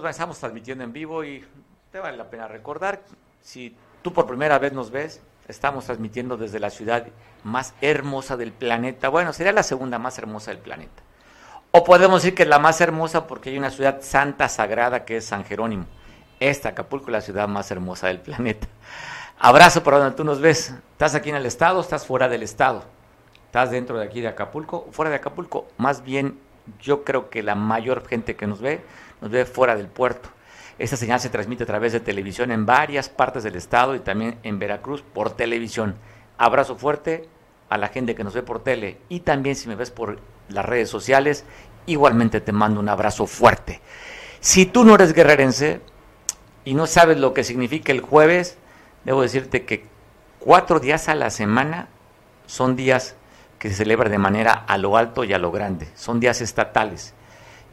pues estamos transmitiendo en vivo y te vale la pena recordar, si tú por primera vez nos ves, estamos transmitiendo desde la ciudad más hermosa del planeta. Bueno, sería la segunda más hermosa del planeta. O podemos decir que es la más hermosa porque hay una ciudad santa, sagrada, que es San Jerónimo. Esta, Acapulco, es la ciudad más hermosa del planeta. Abrazo por donde tú nos ves. ¿Estás aquí en el estado? ¿Estás fuera del estado? ¿Estás dentro de aquí de Acapulco? ¿Fuera de Acapulco? Más bien, yo creo que la mayor gente que nos ve, nos ve fuera del puerto. Esta señal se transmite a través de televisión en varias partes del estado y también en Veracruz por televisión. Abrazo fuerte a la gente que nos ve por tele y también si me ves por las redes sociales, igualmente te mando un abrazo fuerte. Si tú no eres guerrerense y no sabes lo que significa el jueves, debo decirte que cuatro días a la semana son días que se celebran de manera a lo alto y a lo grande, son días estatales.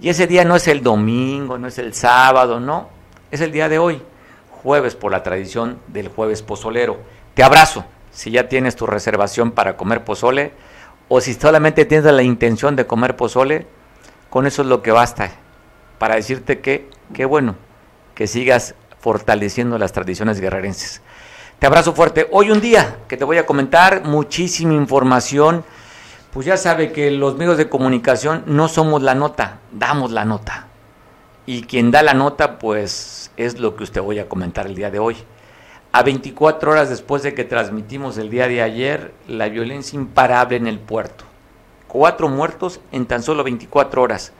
Y ese día no es el domingo, no es el sábado, no, es el día de hoy, jueves por la tradición del jueves pozolero. Te abrazo si ya tienes tu reservación para comer pozole o si solamente tienes la intención de comer pozole, con eso es lo que basta para decirte que, qué bueno, que sigas fortaleciendo las tradiciones guerrerenses. Te abrazo fuerte. Hoy un día que te voy a comentar muchísima información. Pues ya sabe que los medios de comunicación no somos la nota, damos la nota. Y quien da la nota, pues es lo que usted voy a comentar el día de hoy a 24 horas después de que transmitimos el día de ayer la violencia imparable en el puerto. Cuatro muertos en tan solo 24 horas.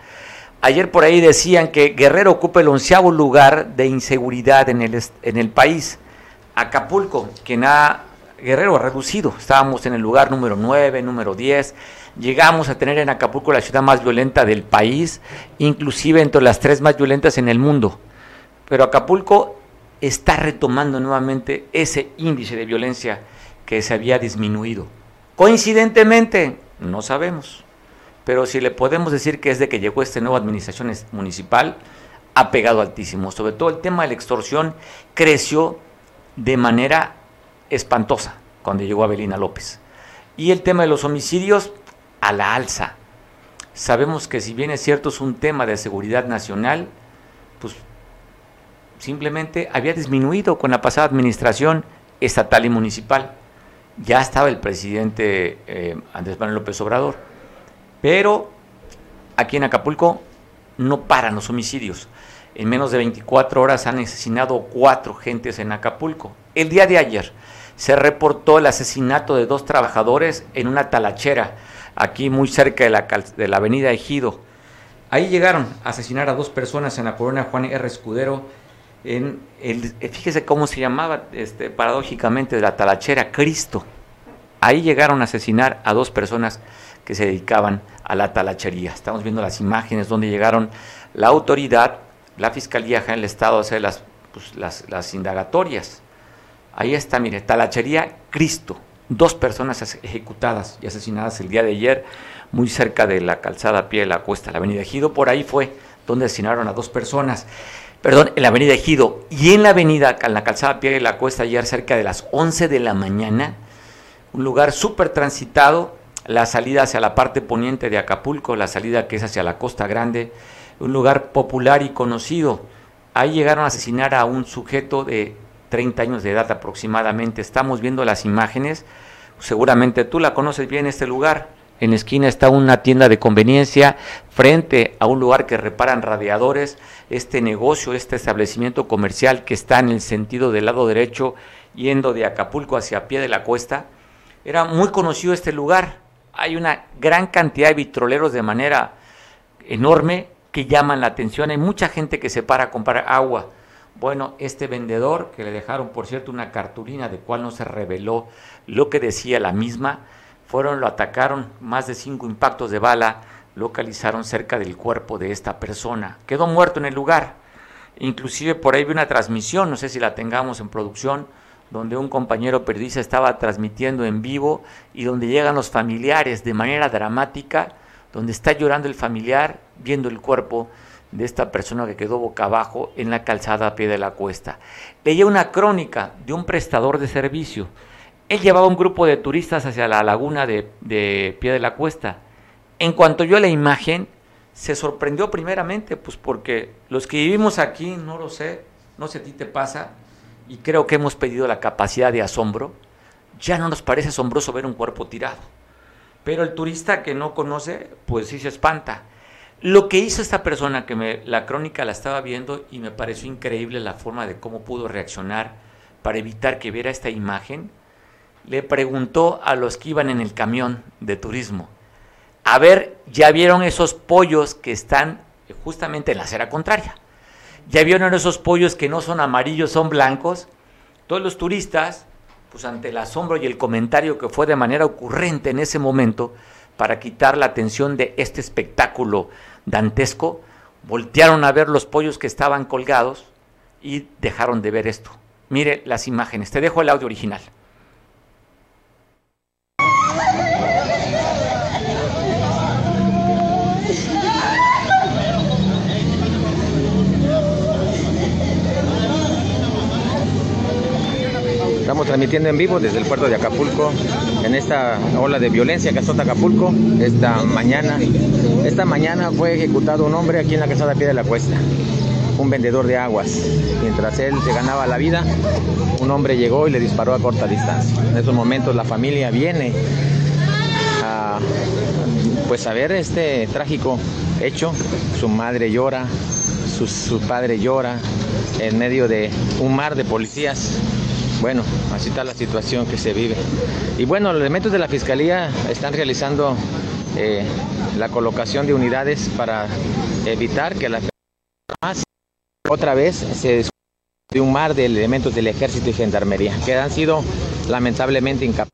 Ayer por ahí decían que Guerrero ocupa el onceavo lugar de inseguridad en el, en el país. Acapulco, quien ha Guerrero ha reducido. Estábamos en el lugar número 9, número 10. Llegamos a tener en Acapulco la ciudad más violenta del país, inclusive entre las tres más violentas en el mundo. Pero Acapulco está retomando nuevamente ese índice de violencia que se había disminuido. Coincidentemente, no sabemos, pero si le podemos decir que es de que llegó esta nueva administración municipal, ha pegado altísimo. Sobre todo el tema de la extorsión creció de manera espantosa cuando llegó Abelina López. Y el tema de los homicidios a la alza. Sabemos que si bien es cierto es un tema de seguridad nacional, pues simplemente había disminuido con la pasada administración estatal y municipal. Ya estaba el presidente eh, Andrés Manuel López Obrador. Pero aquí en Acapulco no paran los homicidios. En menos de 24 horas han asesinado cuatro gentes en Acapulco. El día de ayer se reportó el asesinato de dos trabajadores en una talachera, aquí muy cerca de la, de la avenida Ejido. Ahí llegaron a asesinar a dos personas en la colonia Juan R. Escudero en el, fíjese cómo se llamaba este, paradójicamente de la talachera, Cristo. Ahí llegaron a asesinar a dos personas que se dedicaban a la talachería. Estamos viendo las imágenes donde llegaron la autoridad, la fiscalía en el estado a hacer las, pues, las, las indagatorias. Ahí está, mire, talachería Cristo. Dos personas ejecutadas y asesinadas el día de ayer, muy cerca de la calzada pie de la cuesta, la avenida Ejido. Por ahí fue donde asesinaron a dos personas perdón, en la avenida Ejido y en la avenida, en la calzada Pie de la Cuesta, ayer cerca de las 11 de la mañana, un lugar súper transitado, la salida hacia la parte poniente de Acapulco, la salida que es hacia la Costa Grande, un lugar popular y conocido. Ahí llegaron a asesinar a un sujeto de 30 años de edad aproximadamente. Estamos viendo las imágenes, seguramente tú la conoces bien este lugar en esquina está una tienda de conveniencia, frente a un lugar que reparan radiadores, este negocio, este establecimiento comercial que está en el sentido del lado derecho, yendo de Acapulco hacia pie de la cuesta, era muy conocido este lugar. Hay una gran cantidad de vitroleros de manera enorme que llaman la atención. Hay mucha gente que se para a comprar agua. Bueno, este vendedor, que le dejaron, por cierto, una cartulina de cual no se reveló lo que decía la misma, fueron, lo atacaron, más de cinco impactos de bala localizaron cerca del cuerpo de esta persona. Quedó muerto en el lugar. Inclusive por ahí vi una transmisión, no sé si la tengamos en producción, donde un compañero periodista estaba transmitiendo en vivo y donde llegan los familiares de manera dramática, donde está llorando el familiar viendo el cuerpo de esta persona que quedó boca abajo en la calzada a pie de la cuesta. Leía una crónica de un prestador de servicio él llevaba un grupo de turistas hacia la laguna de, Pie de la Cuesta. En cuanto yo la imagen, se sorprendió primeramente, pues porque los que vivimos aquí, no lo sé, no sé a ti te pasa, y creo que hemos pedido la capacidad de asombro, ya no nos parece asombroso ver un cuerpo tirado. Pero el turista que no conoce, pues sí se espanta. Lo que hizo esta persona, que me, la crónica la estaba viendo y me pareció increíble la forma de cómo pudo reaccionar para evitar que viera esta imagen, le preguntó a los que iban en el camión de turismo, a ver, ya vieron esos pollos que están justamente en la acera contraria. Ya vieron esos pollos que no son amarillos, son blancos. Todos los turistas, pues ante el asombro y el comentario que fue de manera ocurrente en ese momento, para quitar la atención de este espectáculo dantesco, voltearon a ver los pollos que estaban colgados y dejaron de ver esto. Mire las imágenes. Te dejo el audio original. Estamos transmitiendo en vivo desde el puerto de Acapulco en esta ola de violencia que azota Acapulco esta mañana. Esta mañana fue ejecutado un hombre aquí en la casada Pie de la Cuesta, un vendedor de aguas. Mientras él se ganaba la vida, un hombre llegó y le disparó a corta distancia. En estos momentos la familia viene a pues a ver este trágico hecho. Su madre llora, su padre llora en medio de un mar de policías bueno, así está la situación que se vive. Y bueno, los elementos de la Fiscalía están realizando eh, la colocación de unidades para evitar que la más otra vez se de un mar de elementos del ejército y gendarmería, que han sido lamentablemente incapaces.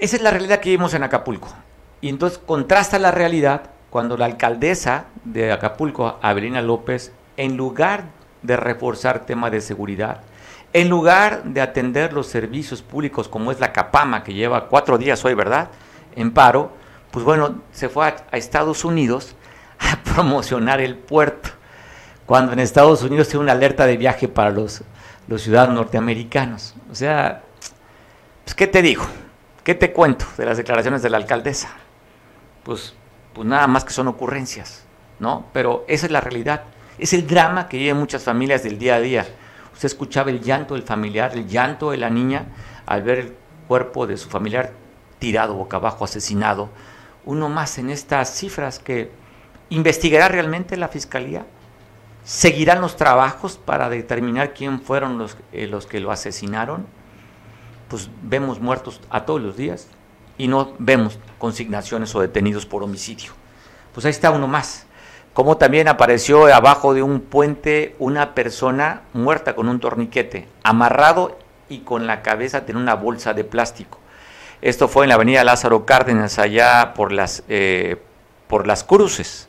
Esa es la realidad que vivimos en Acapulco. Y entonces contrasta la realidad cuando la alcaldesa de Acapulco, Avelina López, en lugar de reforzar temas de seguridad, en lugar de atender los servicios públicos como es la Capama, que lleva cuatro días hoy, ¿verdad? En paro, pues bueno, se fue a, Estados Unidos a promocionar el puerto, cuando en Estados Unidos tiene una alerta de viaje para los, los ciudadanos norteamericanos. O sea, pues, ¿qué te digo? ¿Qué te cuento de las declaraciones de la alcaldesa? Pues, pues nada más que son ocurrencias, ¿no? Pero esa es la realidad. Es el drama que viven muchas familias del día a día se escuchaba el llanto del familiar, el llanto de la niña al ver el cuerpo de su familiar tirado boca abajo, asesinado. Uno más en estas cifras que investigará realmente la fiscalía. ¿Seguirán los trabajos para determinar quién fueron los, eh, los que lo asesinaron? Pues vemos muertos a todos los días y no vemos consignaciones o detenidos por homicidio. Pues ahí está uno más como también apareció abajo de un puente una persona muerta con un torniquete, amarrado y con la cabeza en una bolsa de plástico. Esto fue en la avenida Lázaro Cárdenas, allá por las, eh, por las cruces,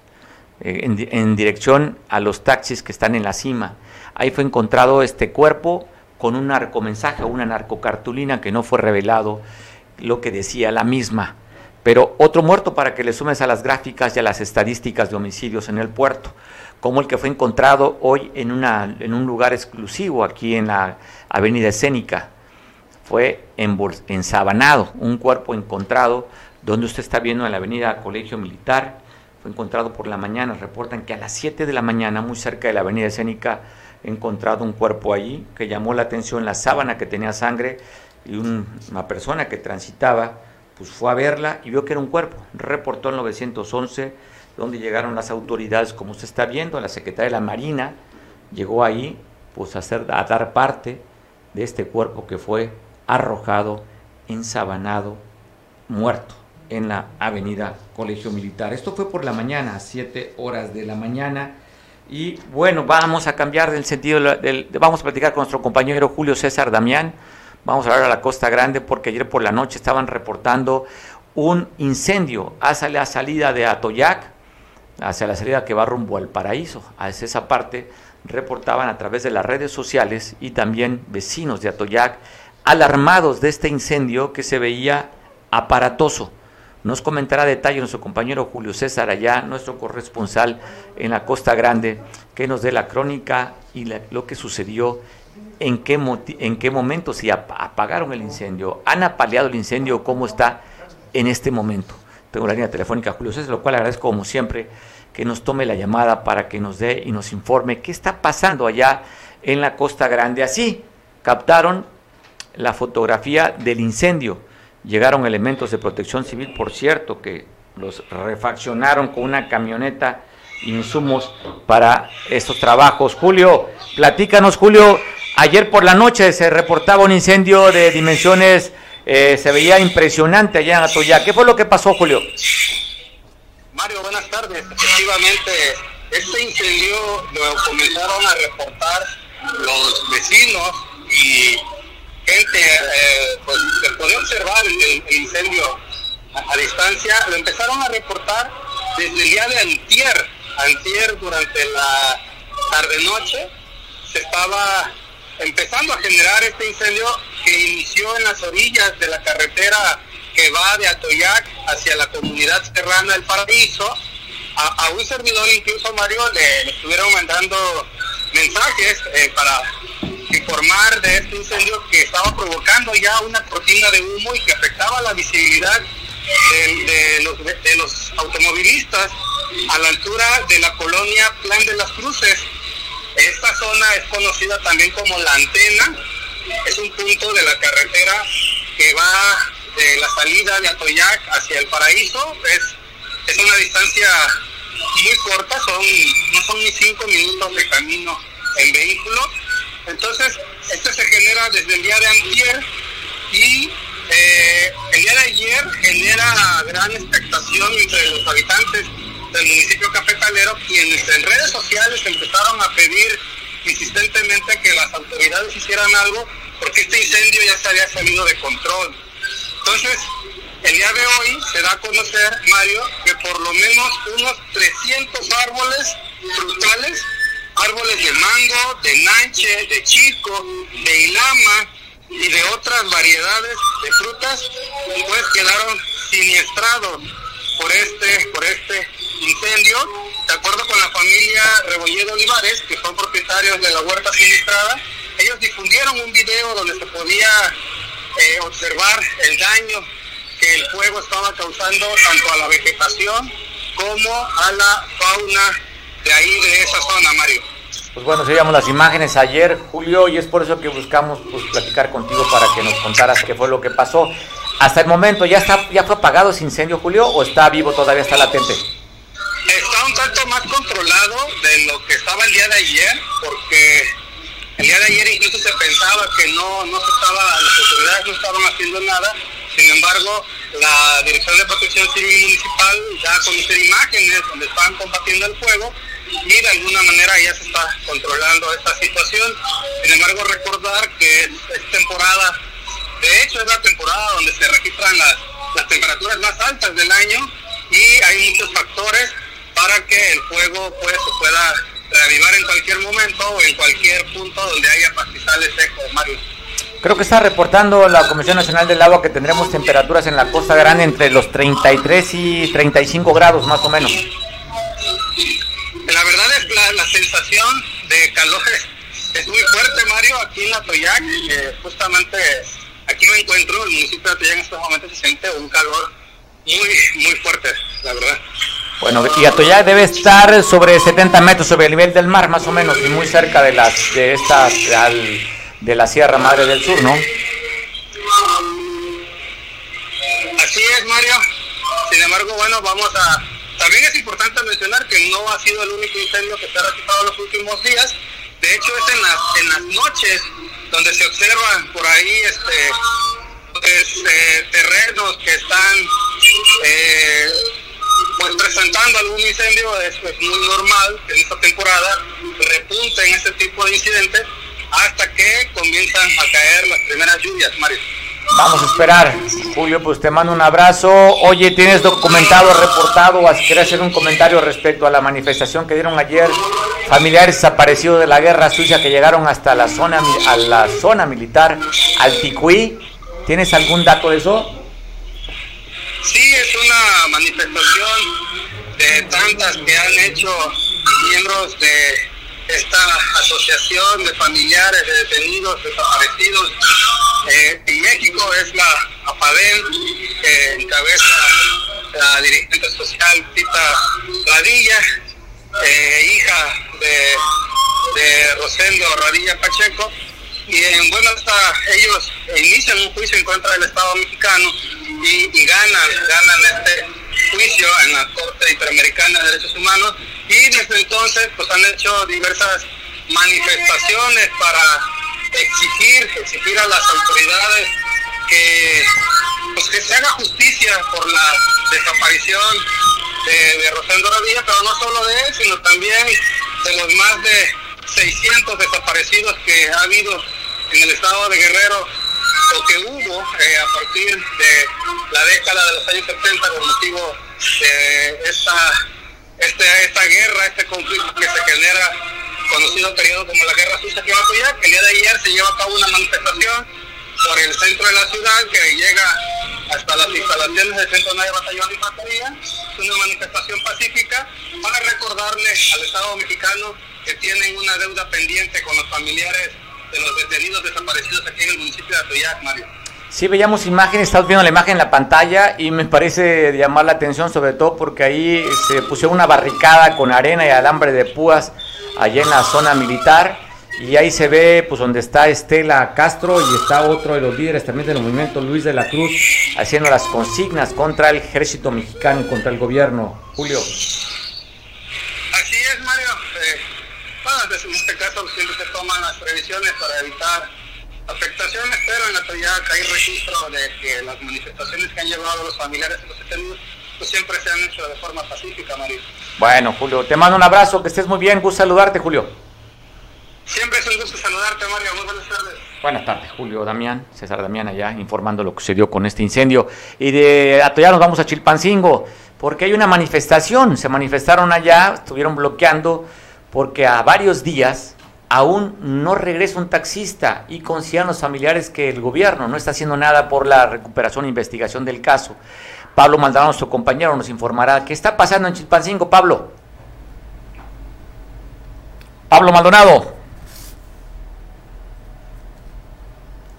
eh, en, en, dirección a los taxis que están en la cima. Ahí fue encontrado este cuerpo con un narcomensaje, una narcocartulina que no fue revelado lo que decía la misma. Pero otro muerto para que le sumes a las gráficas y a las estadísticas de homicidios en el puerto, como el que fue encontrado hoy en, una, en un lugar exclusivo aquí en la avenida escénica. Fue en, Sabanado, un cuerpo encontrado donde usted está viendo en la avenida Colegio Militar. Fue encontrado por la mañana. Reportan que a las 7 de la mañana, muy cerca de la avenida escénica, encontrado un cuerpo allí que llamó la atención la sábana que tenía sangre y una persona que transitaba pues fue a verla y vio que era un cuerpo. Reportó en 911, donde llegaron las autoridades, como usted está viendo, la Secretaría de la Marina llegó ahí pues a, hacer, a dar parte de este cuerpo que fue arrojado, ensabanado, muerto en la avenida Colegio Militar. Esto fue por la mañana, a 7 horas de la mañana. Y bueno, vamos a cambiar del sentido, del, vamos a platicar con nuestro compañero Julio César Damián Vamos a hablar a la Costa Grande porque ayer por la noche estaban reportando un incendio hacia la salida de Atoyac, hacia la salida que va rumbo al paraíso. Hacia esa parte reportaban a través de las redes sociales y también vecinos de Atoyac alarmados de este incendio que se veía aparatoso. Nos comentará detalle nuestro compañero Julio César allá, nuestro corresponsal en la Costa Grande, que nos dé la crónica y lo que sucedió en qué, en qué momento, si apagaron el incendio, han apaleado el incendio, cómo está en este momento. Tengo la línea telefónica Julio César, lo cual agradezco como siempre que nos tome la llamada para que nos dé y nos informe qué está pasando allá en la Costa Grande. Así captaron la fotografía del incendio. Llegaron elementos de protección civil, por cierto, que los refaccionaron con una camioneta insumos para estos trabajos. Julio, platícanos, Julio. Ayer por la noche se reportaba un incendio de dimensiones, eh, se veía impresionante allá en Atoya. ¿Qué fue lo que pasó, Julio? Mario, buenas tardes. Efectivamente, este incendio lo comenzaron a reportar los vecinos y gente, eh, pues se podía observar el, incendio a, distancia, lo empezaron a reportar desde el día de antier, antier durante la tarde-noche, se estaba empezando a generar este incendio que inició en las orillas de la carretera que va de Atoyac hacia la comunidad serrana del Paraíso. A, un servidor, incluso Mario, le, estuvieron mandando mensajes eh, para informar de este incendio que estaba provocando ya una cortina de humo y que afectaba la visibilidad de, los, de los automovilistas a la altura de la colonia Plan de las Cruces. Esta zona es conocida también como la antena, es un punto de la carretera que va de la salida de Atoyac hacia el paraíso, es, es una distancia muy corta, son, no son ni cinco minutos de camino en vehículo. Entonces, esto se genera desde el día de antier y eh, el día de ayer genera gran expectación entre los habitantes del municipio cafetalero, quienes en redes sociales empezaron a pedir insistentemente que las autoridades hicieran algo porque este incendio ya se había salido de control. Entonces, el día de hoy se da a conocer, Mario, que por lo menos unos 300 árboles frutales, árboles de mango, de nanche, de chico, de ilama y de otras variedades de frutas, pues quedaron siniestrados por este, por este incendio. De acuerdo con la familia Rebolledo Olivares, que son propietarios de la huerta sinistrada, ellos difundieron un video donde se podía eh, observar el daño que el fuego estaba causando tanto a la vegetación como a la fauna de ahí, de esa zona, Mario. Pues bueno, seguíamos las imágenes ayer, Julio, y es por eso que buscamos pues, platicar contigo para que nos contaras qué fue lo que pasó. Hasta el momento, ¿ya está ya fue apagado ese incendio, Julio, o está vivo, todavía está latente? Está un tanto más controlado de lo que estaba el día de ayer, porque el día de ayer incluso se pensaba que no, no se estaba, las autoridades no estaban haciendo nada, sin embargo, la Dirección de Protección Civil Municipal da a conocer imágenes donde están combatiendo el fuego y de alguna manera ya se está controlando esta situación. Sin embargo, recordar que es temporada de hecho, es la temporada donde se registran las, temperaturas más altas del año y hay muchos factores para que el fuego pues, se pueda reavivar en cualquier momento o en cualquier punto donde haya pastizales secos, Mario. Creo que está reportando la Comisión Nacional del Agua que tendremos temperaturas en la Costa Grande entre los 33 y 35 grados más o menos. La verdad es la, la sensación de calor es, muy fuerte, Mario, aquí en la Toyac, justamente aquí me encuentro, el municipio de en estos momentos se siente un calor muy, muy fuerte, la verdad. Bueno, y Atoyac debe estar sobre 70 metros sobre el nivel del mar, más o menos, y muy cerca de las de esta de la Sierra Madre del Sur, ¿no? Así es, Mario. Sin embargo, bueno, vamos a... También es importante mencionar que no ha sido el único incendio que se ha registrado en los últimos días. De hecho, es en las, en las noches donde se observan por ahí este pues, eh, terrenos que están eh, pues presentando algún incendio es muy normal que en esta temporada repunte en este tipo de incidentes hasta que comienzan a caer las primeras lluvias, Mario. Vamos a esperar. Julio, pues te mando un abrazo. Oye, ¿tienes documentado, reportado o quieres hacer un comentario respecto a la manifestación que dieron ayer familiares desaparecidos de la guerra suiza que llegaron hasta la zona, a la zona militar, al Ticuí? ¿Tienes algún dato de eso? Sí, es una manifestación de tantas que han hecho miembros de esta asociación de familiares de detenidos desaparecidos eh, en México es la APADEN que encabeza la dirigente social Tita Radilla, eh, hija de, de Rosendo Radilla Pacheco, y en bueno, hasta ellos inician un juicio en contra del Estado mexicano y, ganan, ganan este juicio en la Corte Interamericana de Derechos Humanos y desde entonces pues han hecho diversas manifestaciones para exigir, exigir a las autoridades que, pues, que se haga justicia por la desaparición de, de Rosendo Radilla, pero no solo de él, sino también de los más de 600 desaparecidos que ha habido en el estado de Guerrero o que hubo eh, a partir de la década de los años 70 con motivo de esta, este, esta guerra, este conflicto que se genera, conocido periodo como la Guerra Sucia que va a que el día de ayer se lleva a cabo una manifestación por el centro de la ciudad que llega hasta las instalaciones del Centro de Batallón Infantería, una manifestación pacífica para recordarle al Estado mexicano que tienen una deuda pendiente con los familiares de los detenidos desaparecidos aquí en el municipio de Atoyac, Mario. Sí, veíamos imágenes, estamos viendo la imagen en la pantalla y me parece llamar la atención sobre todo porque ahí se pusieron una barricada con arena y alambre de púas allá en la zona militar y ahí se ve pues donde está Estela Castro y está otro de los líderes también del movimiento, Luis de la Cruz, haciendo las consignas contra el ejército mexicano y contra el gobierno. Julio. En este caso siempre se toman las previsiones para evitar afectaciones, pero en la actualidad hay registro de que las manifestaciones que han llevado los familiares de los detenidos pues siempre se han hecho de forma pacífica, Mario. Bueno, Julio, te mando un abrazo, que estés muy bien, gusto saludarte, Julio. Siempre es un gusto saludarte, Mario, muy buenas tardes. Buenas tardes, Julio Damián, César Damián allá informando lo que sucedió con este incendio. Y de Atoya nos vamos a Chilpancingo, porque hay una manifestación, se manifestaron allá, estuvieron bloqueando porque a varios días aún no regresa un taxista y consideran los familiares que el gobierno no está haciendo nada por la recuperación e investigación del caso. Pablo Maldonado, nuestro compañero, nos informará qué está pasando en Chilpancingo. Pablo. Pablo Maldonado.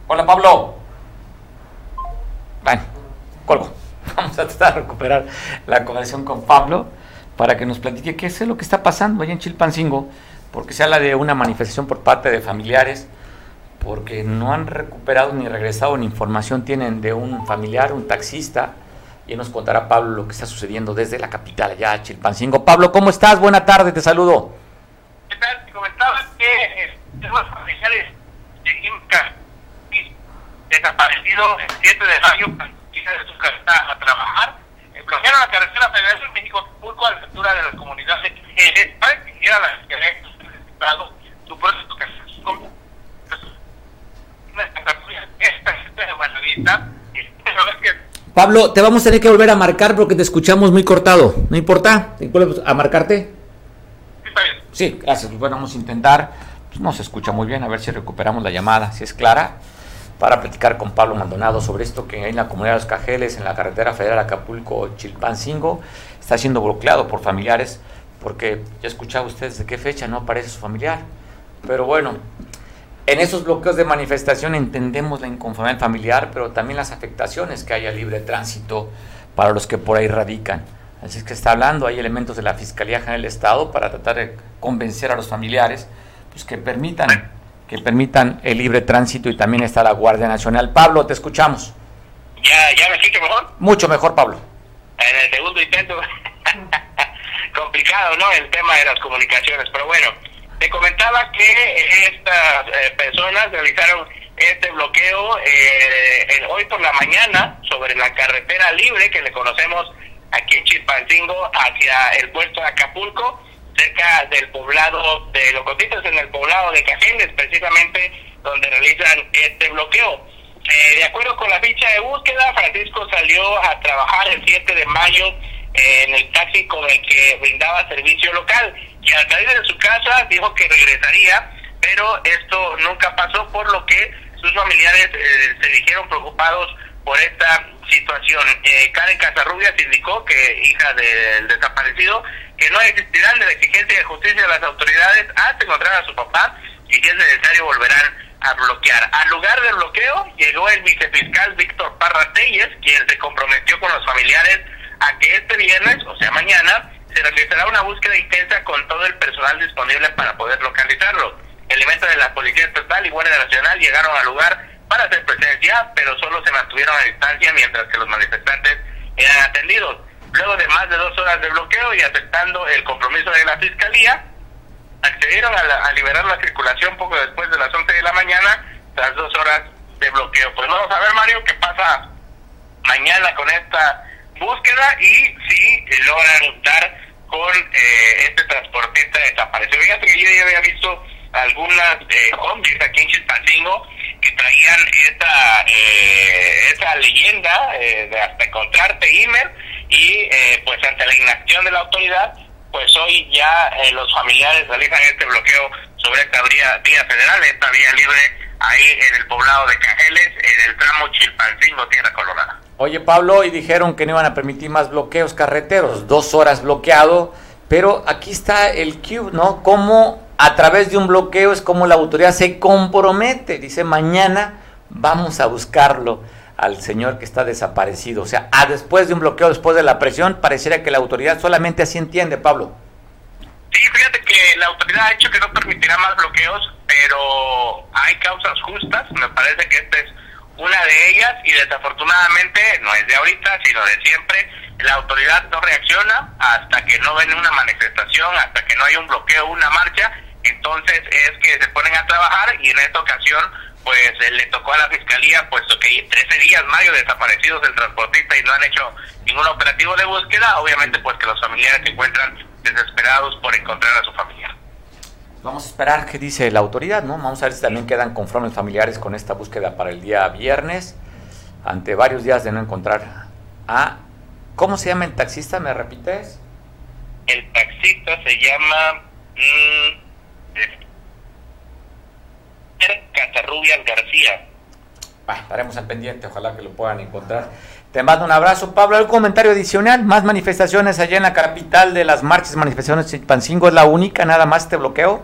Hola, Pablo. Bueno, colgo. Vamos a tratar de recuperar la conversación con Pablo para que nos platique qué es lo que está pasando allá en Chilpancingo, porque se habla de una manifestación por parte de familiares, porque no han recuperado ni regresado ni información tienen de un familiar, un taxista, y nos contará Pablo lo que está sucediendo desde la capital, allá Chilpancingo. Pablo, ¿cómo estás? Buena tarde, te saludo. ¿Qué tal? Eh, de desaparecido el 7 de mayo, quizás de su casa a trabajar, bloquearon la carretera federal de México Pulco a la altura de las comunidades de para que hiciera la Estado su proceso con Pablo, te vamos a tener que volver a marcar porque te escuchamos muy cortado. ¿No importa? ¿Te vuelves a marcarte? Sí, está bien. Sí, gracias. Bueno, vamos a intentar. Pues no se escucha muy bien, a ver si recuperamos la llamada, si es clara para platicar con Pablo Maldonado sobre esto que en la comunidad de los Cajeles, en la carretera federal Acapulco-Chilpancingo, está siendo bloqueado por familiares, porque ya escuchaba ustedes de qué fecha no aparece su familiar. Pero bueno, en esos bloqueos de manifestación entendemos la inconformidad familiar, pero también las afectaciones que hay al libre tránsito para los que por ahí radican. Así es que está hablando, hay elementos de la Fiscalía General del Estado para tratar de convencer a los familiares pues, que permitan que permitan el libre tránsito y también está la Guardia Nacional. Pablo, te escuchamos. ¿Ya, ya me escucho mejor? Mucho mejor, Pablo. En el segundo intento. Complicado, ¿no? El tema de las comunicaciones, pero bueno, te comentaba que estas eh, personas realizaron este bloqueo eh, hoy por la mañana sobre la carretera libre que le conocemos aquí en Chilpancingo hacia el puerto de Acapulco cerca del poblado de Locotitos, en el poblado de Cajendes, precisamente donde realizan este bloqueo. Eh, de acuerdo con la ficha de búsqueda, Francisco salió a trabajar el 7 de mayo en el taxi con el que brindaba servicio local y al salir de su casa dijo que regresaría, pero esto nunca pasó, por lo que sus familiares eh, se dijeron preocupados por esta situación. Eh, Karen Casarrubias indicó que, hija del desaparecido, que no existirán de la exigencia de justicia de las autoridades hasta encontrar a su papá y si es necesario volverán a bloquear. Al lugar del bloqueo llegó el vicefiscal Víctor Parra Telles, quien se comprometió con los familiares a que este viernes, o sea mañana, se realizará una búsqueda intensa con todo el personal disponible para poder localizarlo. Elementos de la Policía Estatal y Guardia Nacional llegaron al lugar para hacer presencia, pero solo se mantuvieron a distancia mientras que los manifestantes eran atendidos. Luego de más de dos horas de bloqueo y aceptando el compromiso de la Fiscalía, accedieron a, liberar la circulación poco después de las 11 de la mañana, tras dos horas de bloqueo. Pues vamos a ver, Mario, qué pasa mañana con esta búsqueda y si logran dar con eh, este transportista desaparecido. Fíjate que yo ya había visto algunas eh, aquí en Chilpancingo que traían esta, eh, leyenda eh, de hasta encontrarte email y eh, pues ante la inacción de la autoridad pues hoy ya eh, los familiares realizan este bloqueo sobre esta vía, vía federal, esta vía libre ahí en el poblado de Cajeles, en el tramo Chilpancingo, Tierra Colorada. Oye Pablo, y dijeron que no iban a permitir más bloqueos carreteros, dos horas bloqueado, pero aquí está el Q, ¿no? Cómo a través de un bloqueo es como la autoridad se compromete, dice mañana vamos a buscarlo al señor que está desaparecido. O sea, a después de un bloqueo, después de la presión, pareciera que la autoridad solamente así entiende, Pablo. Sí, fíjate que la autoridad ha dicho que no permitirá más bloqueos, pero hay causas justas, me parece que esta es una de ellas y desafortunadamente no es de ahorita, sino de siempre. La autoridad no reacciona hasta que no ven una manifestación, hasta que no hay un bloqueo, una marcha, entonces es que se ponen a trabajar y en esta ocasión pues eh, le tocó a la fiscalía, puesto que 13 días, mayo, desaparecidos del transportista y no han hecho ningún operativo de búsqueda, obviamente pues que los familiares se encuentran desesperados por encontrar a su familiar. Vamos a esperar qué dice la autoridad, ¿no? Vamos a ver si también quedan conformes familiares con esta búsqueda para el día viernes, ante varios días de no encontrar a... ¿Cómo se llama el taxista? ¿Me repites? El taxista se llama... Mmm, Catarrubias García. estaremos al pendiente, ojalá que lo puedan encontrar. Te mando un abrazo, Pablo. ¿Algún comentario adicional? ¿Más manifestaciones allá en la capital de las marchas, manifestaciones Pancingo ¿Es la única, nada más este bloqueo?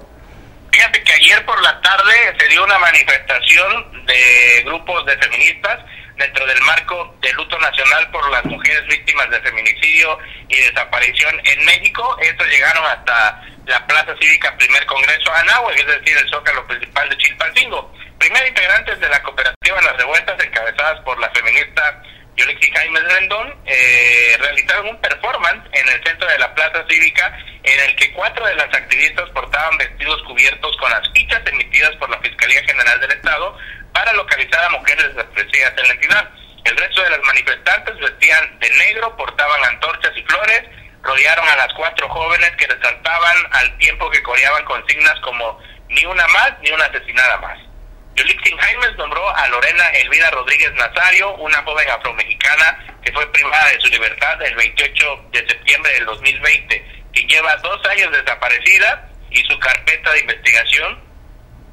Fíjate que ayer por la tarde se dio una manifestación de grupos de feministas dentro del marco del luto nacional por las mujeres víctimas de feminicidio y desaparición en México. Estos llegaron hasta la Plaza Cívica Primer Congreso Anáhuac, es decir, el zócalo principal de Chilpancingo. Primer integrantes de la cooperativa Las Revueltas, encabezadas por la feminista Yolixi Jaime Rendón, eh, realizaron un performance en el centro de la Plaza Cívica en el que cuatro de las activistas portaban vestidos cubiertos con las fichas emitidas por la Fiscalía General del Estado para localizar a mujeres desaparecidas en la entidad. El resto de las manifestantes vestían de negro, portaban antorchas y flores, rodearon a las cuatro jóvenes que resaltaban al tiempo que coreaban consignas como ni una más ni una asesinada más. Yulixin Jaimes nombró a Lorena Elvira Rodríguez Nazario, una joven afromexicana que fue privada de su libertad el 28 de septiembre del 2020, quien lleva dos años desaparecida y su carpeta de investigación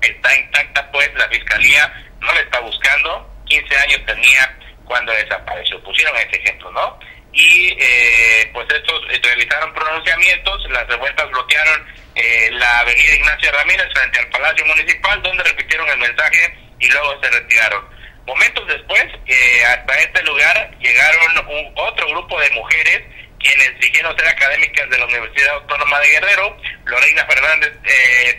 está intacta, pues la fiscalía no le está buscando, 15 años tenía cuando desapareció. Pusieron ese ejemplo, ¿no? y eh, pues estos eh, realizaron pronunciamientos, las revueltas bloquearon eh, la avenida Ignacio Ramírez frente al Palacio Municipal, donde repitieron el mensaje y luego se retiraron. Momentos después, hasta este lugar llegaron un, otro grupo de mujeres quienes dijeron ser académicas de la Universidad Autónoma de Guerrero, Lorena Fernández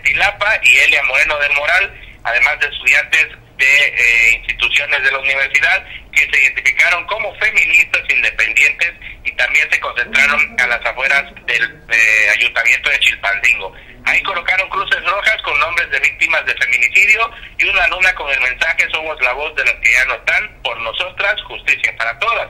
Tilapa y Elia Moreno del Moral, además de estudiantes de instituciones de la universidad que se identificaron como feministas independientes y también se concentraron a las afueras del eh, ayuntamiento de Chilpancingo. Ahí colocaron cruces rojas con nombres de víctimas de feminicidio y una luna con el mensaje Somos la voz de las que ya no están, por nosotras, justicia para todas.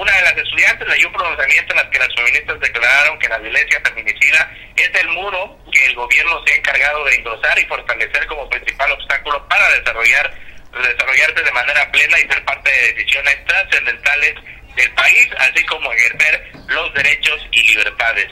Una de las estudiantes leyó un pronunciamiento en el que las feministas declararon que la violencia feminicida es el muro que el gobierno se ha encargado de engrosar y fortalecer como principal obstáculo para desarrollar desarrollarse de manera plena y ser parte de decisiones trascendentales del país, así como ejercer los derechos y libertades.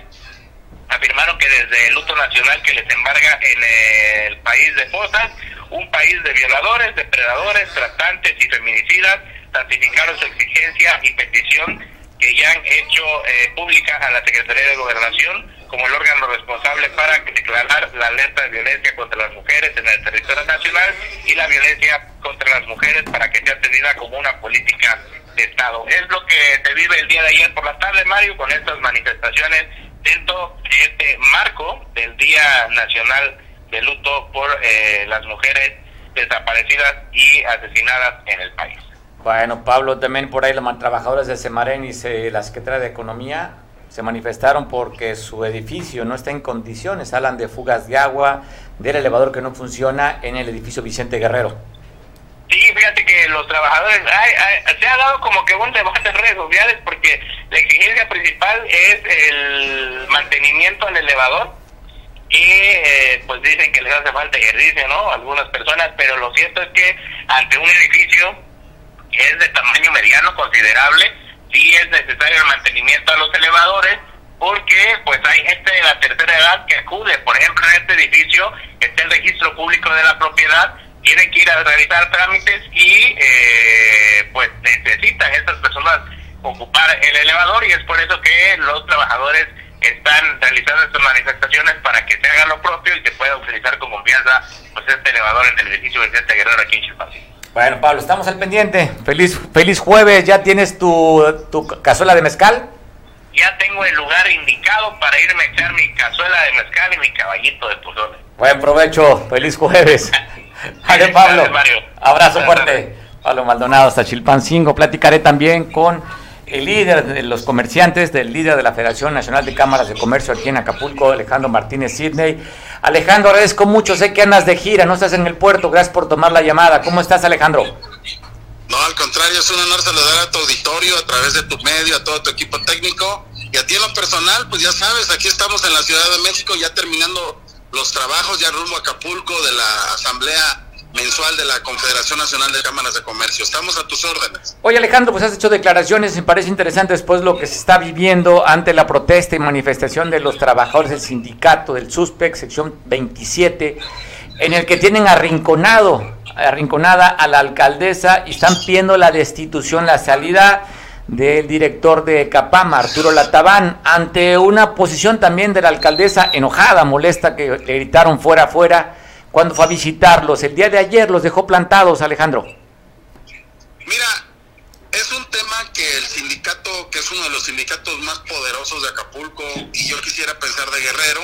Afirmaron que desde el luto nacional que les embarga en el país de Fosas, un país de violadores, depredadores, tratantes y feminicidas, ratificaron su exigencia y petición que ya han hecho eh, pública a la Secretaría de Gobernación como el órgano responsable para declarar la alerta de violencia contra las mujeres en el territorio nacional y la violencia contra las mujeres para que sea tenida como una política de Estado. Es lo que se vive el día de ayer por la tarde, Mario, con estas manifestaciones dentro de este marco del Día Nacional de Luto por eh, las mujeres desaparecidas y asesinadas en el país. Bueno, Pablo, también por ahí los trabajadores de Semarén y la Secretaría de Economía se manifestaron porque su edificio no está en condiciones. Hablan de fugas de agua, del elevador que no funciona en el edificio Vicente Guerrero. Sí, fíjate que los trabajadores, se ha dado como que un debate en redes sociales porque la exigencia principal es el mantenimiento del elevador y eh, pues dicen que les hace falta ejercicio, ¿no? Algunas personas, pero lo cierto es que ante un edificio es de tamaño mediano considerable, sí es necesario el mantenimiento a los elevadores porque pues hay gente de la tercera edad que acude, por ejemplo en este edificio está el registro público de la propiedad, tienen que ir a realizar trámites y eh, pues necesitan estas personas ocupar el elevador y es por eso que los trabajadores están realizando estas manifestaciones para que se haga lo propio y se pueda utilizar con confianza pues este elevador en el edificio Vicente Guerrero aquí en Chilpancingo. Bueno, Pablo, estamos al pendiente. Feliz feliz jueves. ¿Ya tienes tu, tu cazuela de mezcal? Ya tengo el lugar indicado para irme a echar mi cazuela de mezcal y mi caballito de pozole. Buen provecho. Feliz jueves. Adiós, Pablo. Abrazo fuerte. Pablo Maldonado hasta Chilpancingo. Platicaré también con el líder de los comerciantes, del líder de la Federación Nacional de Cámaras de Comercio aquí en Acapulco, Alejandro Martínez Sidney. Alejandro, agradezco mucho, sé que andas de gira, no estás en el puerto, gracias por tomar la llamada. ¿Cómo estás, Alejandro? No, al contrario, es un honor saludar a tu auditorio a través de tu medio, a todo tu equipo técnico y a ti en lo personal, pues ya sabes, aquí estamos en la Ciudad de México ya terminando los trabajos ya rumbo a Acapulco de la Asamblea mensual de la Confederación Nacional de Cámaras de Comercio. Estamos a tus órdenes. Oye Alejandro, pues has hecho declaraciones, me parece interesante después lo que se está viviendo ante la protesta y manifestación de los trabajadores del sindicato del SUSPEC, sección 27, en el que tienen arrinconado, arrinconada a la alcaldesa y están pidiendo la destitución, la salida del director de Capama, Arturo Latabán, ante una posición también de la alcaldesa enojada, molesta, que le gritaron fuera, fuera cuando fue a visitarlos. El día de ayer los dejó plantados, Alejandro. Mira, es un tema que el sindicato, que es uno de los sindicatos más poderosos de Acapulco, y yo quisiera pensar de Guerrero,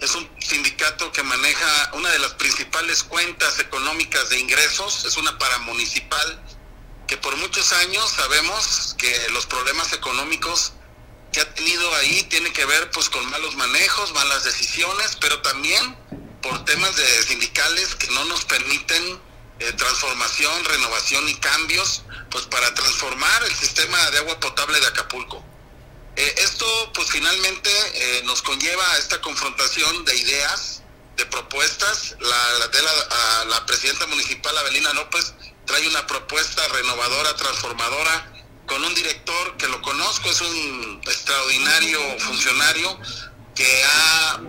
es un sindicato que maneja una de las principales cuentas económicas de ingresos, es una paramunicipal, que por muchos años sabemos que los problemas económicos que ha tenido ahí tienen que ver pues con malos manejos, malas decisiones, pero también por temas de sindicales que no nos permiten eh, transformación, renovación y cambios, pues para transformar el sistema de agua potable de Acapulco. Eh, esto pues finalmente eh, nos conlleva a esta confrontación de ideas, de propuestas. La, de la, la presidenta municipal Abelina López trae una propuesta renovadora, transformadora, con un director que lo conozco, es un extraordinario funcionario que ha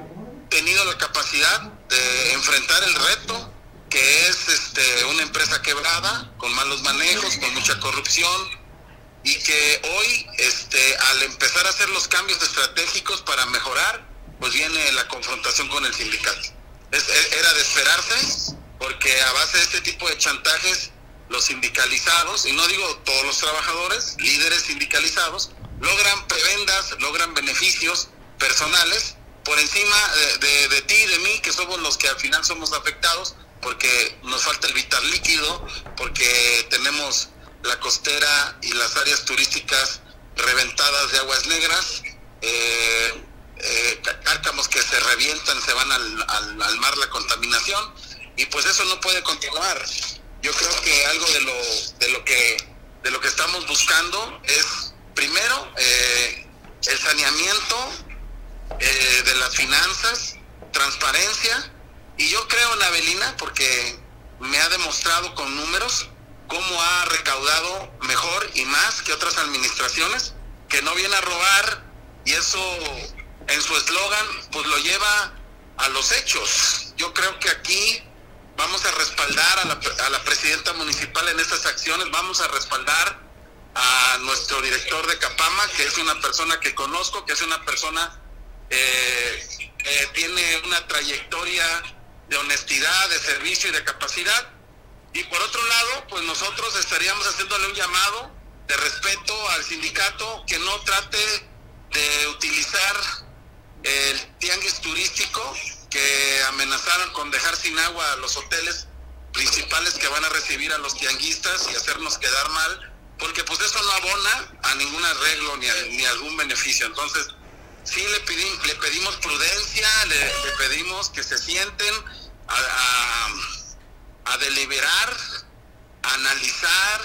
tenido la capacidad de enfrentar el reto que es este, una empresa quebrada, con malos manejos, con mucha corrupción, y que hoy, este, al empezar a hacer los cambios estratégicos para mejorar, pues viene la confrontación con el sindicato. E, era de esperarse, porque a base de este tipo de chantajes, los sindicalizados, y no digo todos los trabajadores, líderes sindicalizados, logran prebendas, logran beneficios personales por encima de, de, ti y de mí, que somos los que al final somos afectados, porque nos falta el vital líquido, porque tenemos la costera y las áreas turísticas reventadas de aguas negras, eh, eh, cárcamos que se revientan, se van al, al, mar la contaminación, y pues eso no puede continuar. Yo creo que algo de lo, de lo que de lo que estamos buscando es primero eh, el saneamiento eh, de las finanzas, transparencia, y yo creo en Avelina porque me ha demostrado con números cómo ha recaudado mejor y más que otras administraciones, que no viene a robar y eso en su eslogan pues lo lleva a los hechos. Yo creo que aquí vamos a respaldar a la, a la presidenta municipal en estas acciones, vamos a respaldar a nuestro director de Capama, que es una persona que conozco, que es una persona eh, eh, tiene una trayectoria de honestidad, de servicio y de capacidad. Y por otro lado, pues nosotros estaríamos haciéndole un llamado de respeto al sindicato, que no trate de utilizar el tianguis turístico, que amenazaron con dejar sin agua a los hoteles principales que van a recibir a los tianguistas y hacernos quedar mal, porque pues eso no abona a ningún arreglo ni a, ni algún beneficio. Entonces, sí le, le pedimos prudencia, le, pedimos que se sienten a, deliberar, a analizar,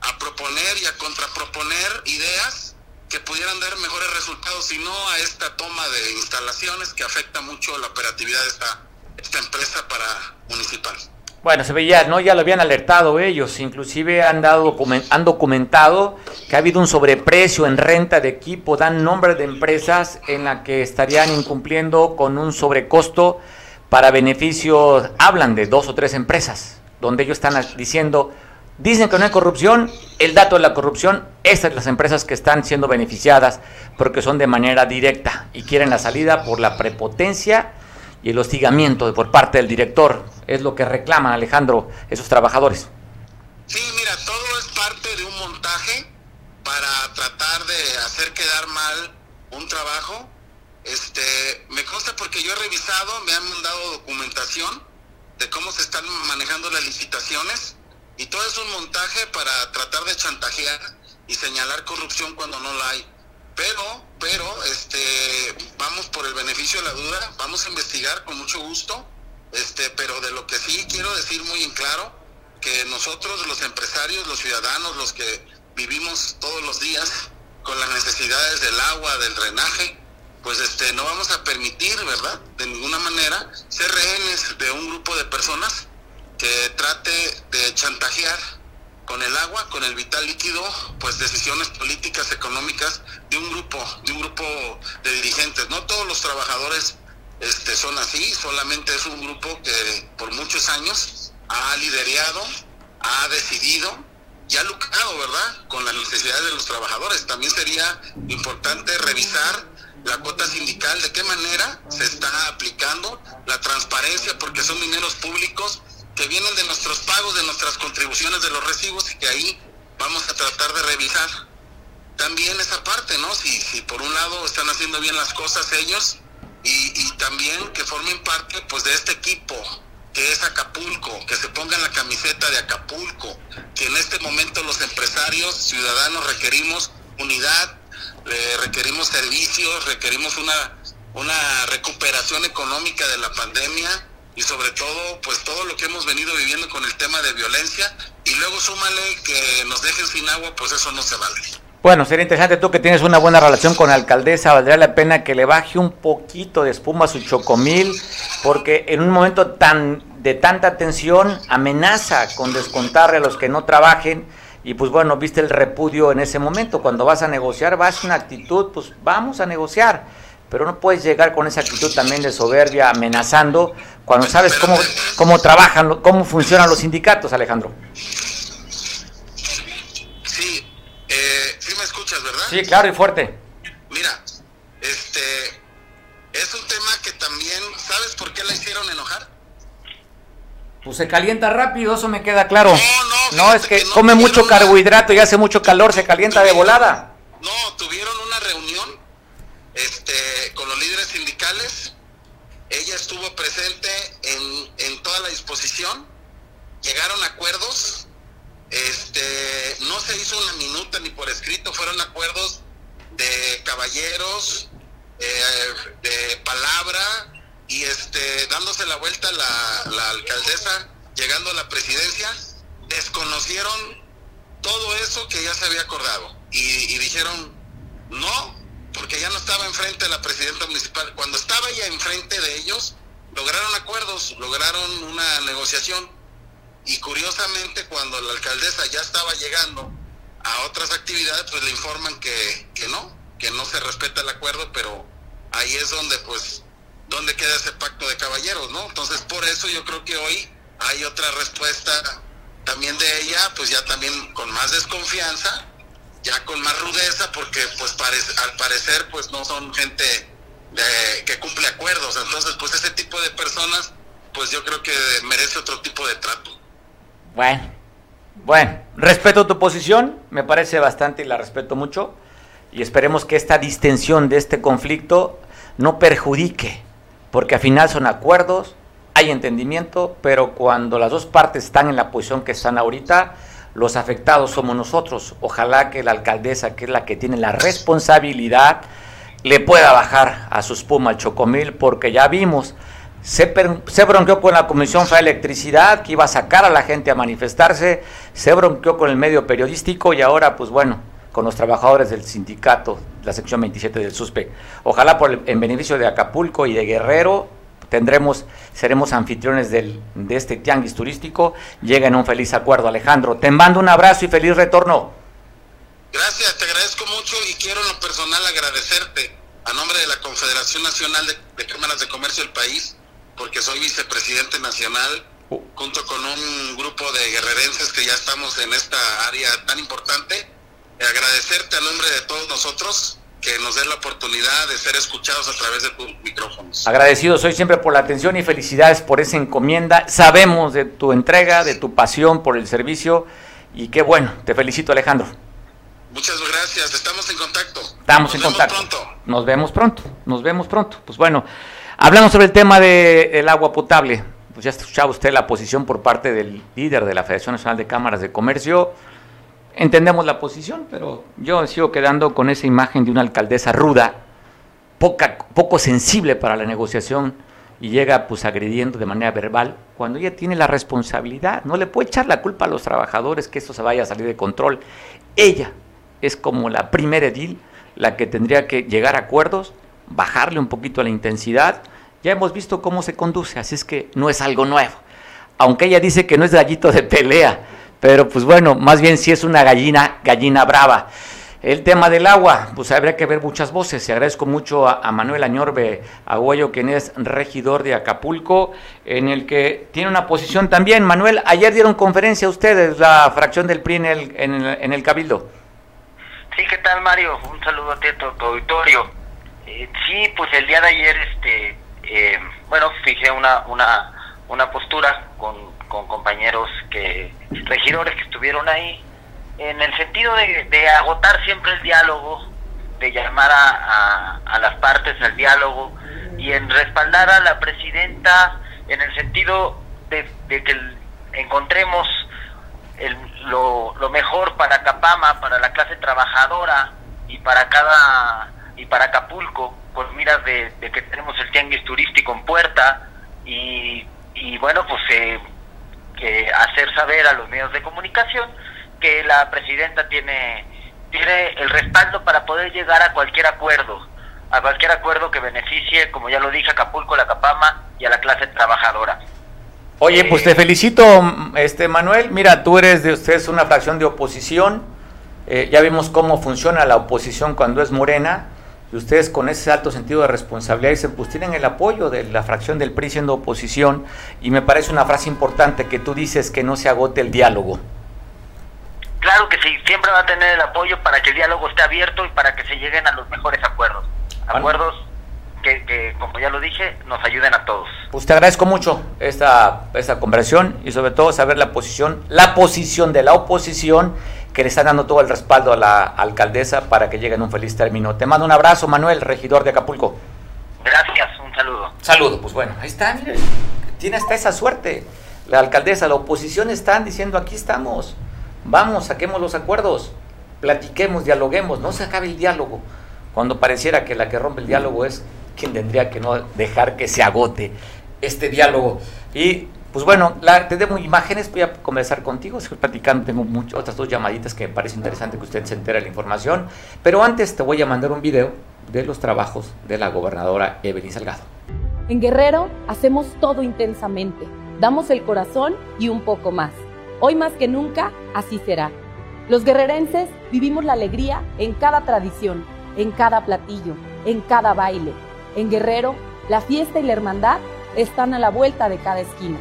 a proponer y a contraproponer ideas que pudieran dar mejores resultados y no a esta toma de instalaciones que afecta mucho la operatividad de esta empresa para municipal. Bueno, se veía, ¿no? Ya lo habían alertado ellos, inclusive han, dado, han documentado que ha habido un sobreprecio en renta de equipo, dan nombres de empresas en la que estarían incumpliendo con un sobrecosto para beneficios, hablan de dos o tres empresas, donde ellos están diciendo, dicen que no hay corrupción, el dato de la corrupción, estas son las empresas que están siendo beneficiadas porque son de manera directa y quieren la salida por la prepotencia y el hostigamiento por parte del director. Es lo que reclaman, Alejandro, esos trabajadores. Sí, mira, todo es parte de un montaje para tratar de hacer quedar mal un trabajo. Este, me consta porque yo he revisado, me han mandado documentación de cómo se están manejando las licitaciones y todo es un montaje para tratar de chantajear y señalar corrupción cuando no la hay. Pero, pero, este, vamos por el beneficio de la duda, vamos a investigar con mucho gusto, este, pero de lo que sí quiero decir muy en claro, que nosotros los empresarios, los ciudadanos, los que vivimos todos los días con las necesidades del agua, del drenaje, pues este, no vamos a permitir, ¿verdad? De ninguna manera ser rehenes de un grupo de personas que trate de chantajear con el agua, con el vital líquido, pues decisiones políticas, económicas de un grupo, de un grupo de dirigentes. No todos los trabajadores este, son así, solamente es un grupo que por muchos años ha liderado, ha decidido y ha lucrado, ¿verdad?, con las necesidades de los trabajadores. También sería importante revisar la cuota sindical, de qué manera se está aplicando la transparencia, porque son dineros públicos que vienen de nuestros pagos, de nuestras contribuciones de los recibos y que ahí vamos a tratar de revisar también esa parte, ¿no? Si, si por un lado están haciendo bien las cosas ellos y, y también que formen parte pues de este equipo que es Acapulco, que se pongan la camiseta de Acapulco, que en este momento los empresarios, ciudadanos requerimos unidad, requerimos servicios, requerimos una, una recuperación económica de la pandemia y sobre todo pues todo lo que hemos venido viviendo con el tema de violencia y luego súmale que nos dejen sin agua pues eso no se vale. Bueno, sería interesante tú que tienes una buena relación con la alcaldesa, valdría la pena que le baje un poquito de espuma a su chocomil, porque en un momento tan de tanta tensión amenaza con descontarle a los que no trabajen y pues bueno, viste el repudio en ese momento, cuando vas a negociar, vas una actitud, pues vamos a negociar pero no puedes llegar con esa actitud también de soberbia amenazando cuando sabes cómo, cómo trabajan, cómo funcionan los sindicatos, Alejandro. Sí, eh, sí me escuchas, ¿verdad? Sí, claro y fuerte. Mira, este, es un tema que también, ¿sabes por qué la hicieron enojar? Pues se calienta rápido, eso me queda claro. No, no, no es que, come mucho carbohidrato y hace mucho calor, se calienta de volada. No, tuvieron una reunión este, con los líderes sindicales. Ella estuvo presente en, en toda la disposición. Llegaron acuerdos. Este, no se hizo una minuta ni por escrito, fueron acuerdos de caballeros, eh, de palabra y este, dándose la vuelta la, alcaldesa, llegando a la presidencia, desconocieron todo eso que ya se había acordado y dijeron, no, porque ya no estaba enfrente de la presidenta municipal. Cuando estaba ella enfrente de ellos, lograron acuerdos, lograron una negociación. Y curiosamente, cuando la alcaldesa ya estaba llegando a otras actividades, pues le informan que, que no, que no se respeta el acuerdo, pero ahí es donde, pues, donde queda ese pacto de caballeros, ¿no? Entonces, por eso yo creo que hoy hay otra respuesta también de ella, pues ya también con más desconfianza, ya con más rudeza porque pues al parecer pues no son gente que cumple acuerdos entonces pues ese tipo de personas pues yo creo que merece otro tipo de trato bueno Bueno, respeto tu posición, me parece bastante y la respeto mucho. Y esperemos que esta distensión de este conflicto no perjudique, porque al final son acuerdos, hay entendimiento, pero cuando las dos partes están en la posición que están ahorita, los afectados somos nosotros. Ojalá que la alcaldesa, que es la que tiene la responsabilidad, le pueda bajar a su espuma al chocomil, porque ya vimos, se, se bronqueó con la Comisión Federal de Electricidad, que iba a sacar a la gente a manifestarse, se bronqueó con el medio periodístico y ahora, pues bueno, con los trabajadores del sindicato, la sección 27 del SUSPE. Ojalá por en beneficio de Acapulco y de Guerrero tendremos, seremos anfitriones del, de este tianguis turístico, lleguen a un feliz acuerdo. Alejandro, te mando un abrazo y feliz retorno. Gracias, te agradezco mucho y quiero en lo personal agradecerte a nombre de la Confederación Nacional de, de Cámaras de Comercio del país, porque soy vicepresidente nacional, uh. junto con un grupo de guerrerenses que ya estamos en esta área tan importante agradecerte a nombre de todos nosotros que nos den la oportunidad de ser escuchados a través de tus micrófonos. Agradecido soy siempre por la atención y felicidades por esa encomienda. Sabemos de tu entrega, de tu pasión por el servicio y qué bueno. Te felicito Alejandro. Muchas gracias, estamos en contacto. Estamos nos en vemos contacto. Pronto. Nos vemos pronto, nos vemos pronto. Pues bueno, hablando sobre el tema del agua potable. Pues ya escuchaba usted la posición por parte del líder de la Federación Nacional de Cámaras de Comercio entendemos la posición, pero yo sigo quedando con esa imagen de una alcaldesa ruda, poca, poco sensible para la negociación y llega pues agrediendo de manera verbal, cuando ella tiene la responsabilidad, no le puede echar la culpa a los trabajadores que esto se vaya a salir de control. Ella es como la primera edil, la que tendría que llegar a acuerdos, bajarle un poquito a la intensidad. Ya hemos visto cómo se conduce, así es que no es algo nuevo. Aunque ella dice que no es gallito de pelea, pero pues bueno, más bien si es una gallina, gallina brava. El tema del agua, pues habría que ver muchas voces. Y agradezco mucho a, Manuel Añorbe Agüello, quien es regidor de Acapulco, en el que tiene una posición también. Manuel, ayer dieron conferencia a ustedes, la fracción del PRI en el, en el, Cabildo. Sí, ¿qué tal, Mario? Un saludo a ti, a tu, auditorio. Eh, sí, pues el día de ayer, este, eh, bueno, fijé una, una, una postura con con compañeros que regidores que estuvieron ahí en el sentido de, agotar siempre el diálogo de llamar a, las partes al diálogo y en respaldar a la presidenta en el sentido de, que encontremos el, lo, mejor para Capama, para la clase trabajadora y para cada y para Acapulco, pues miras de, que tenemos el tianguis turístico en puerta y, y bueno, pues eh, que hacer saber a los medios de comunicación que la presidenta tiene, tiene el respaldo para poder llegar a cualquier acuerdo, a cualquier acuerdo que beneficie, como ya lo dije, a Acapulco, la Capama y a la clase trabajadora. Oye, pues te felicito, este Manuel. Mira, tú eres de ustedes una fracción de oposición. Eh, ya vimos cómo funciona la oposición cuando es morena y ustedes con ese alto sentido de responsabilidad dicen, pues tienen el apoyo de la fracción del PRI siendo oposición y me parece una frase importante que tú dices que no se agote el diálogo. Claro que sí, siempre va a tener el apoyo para que el diálogo esté abierto y para que se lleguen a los mejores acuerdos. Acuerdos que, como ya lo dije, nos ayuden a todos. Pues te agradezco mucho esta, esta conversación y sobre todo saber la posición, la posición de la oposición que le están dando todo el respaldo a la alcaldesa para que llegue en un feliz término. Te mando un abrazo, Manuel, regidor de Acapulco. Gracias, un saludo. Saludo, pues bueno, ahí está, mire, tiene hasta esa suerte. La alcaldesa, la oposición están diciendo aquí estamos, vamos, saquemos los acuerdos, platiquemos, dialoguemos, no se acabe el diálogo. Cuando pareciera que la que rompe el diálogo es quien tendría que no dejar que se agote este diálogo. Y pues bueno, la, te debo imágenes, voy a comenzar contigo, estoy platicando, tengo otras dos llamaditas que me parece interesante que usted se entere la información, pero antes te voy a mandar un video de los trabajos de la gobernadora Evelyn Salgado. En Guerrero hacemos todo intensamente, damos el corazón y un poco más. Hoy más que nunca, así será. Los guerrerenses vivimos la alegría en cada tradición, en cada platillo, en cada baile. En Guerrero, la fiesta y la hermandad están a la vuelta de cada esquina.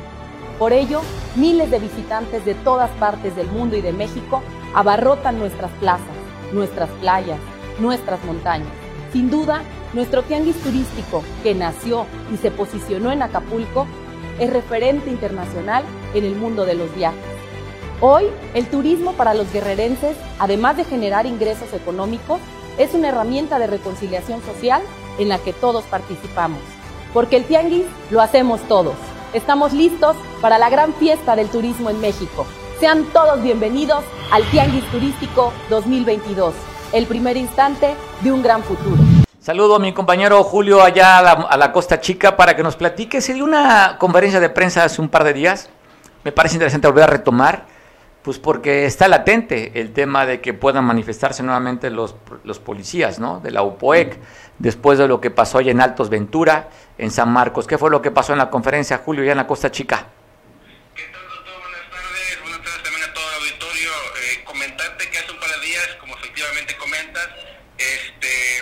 Por ello, miles de visitantes de todas partes del mundo y de México abarrotan nuestras plazas, nuestras playas, nuestras montañas. Sin duda, nuestro tianguis turístico, que nació y se posicionó en Acapulco, es referente internacional en el mundo de los viajes. Hoy, el turismo para los guerrerenses, además de generar ingresos económicos, es una herramienta de reconciliación social en la que todos participamos. Porque el tianguis lo hacemos todos. Estamos listos para la gran fiesta del turismo en México. Sean todos bienvenidos al Tianguis Turístico 2022, el primer instante de un gran futuro. Saludo a mi compañero Julio allá a la, Costa Chica para que nos platique. Se dio una conferencia de prensa hace un par de días. Me parece interesante volver a retomar pues porque está latente el tema de que puedan manifestarse nuevamente los, los policías ¿no? de la UPOEC, después de lo que pasó allá en Altos Ventura, en San Marcos. ¿Qué fue lo que pasó en la conferencia, Julio, ya en la Costa Chica? ¿Qué tal, doctor? Buenas tardes. Buenas tardes también a todo el auditorio. Eh, comentarte que hace un par de días, como efectivamente comentas, este,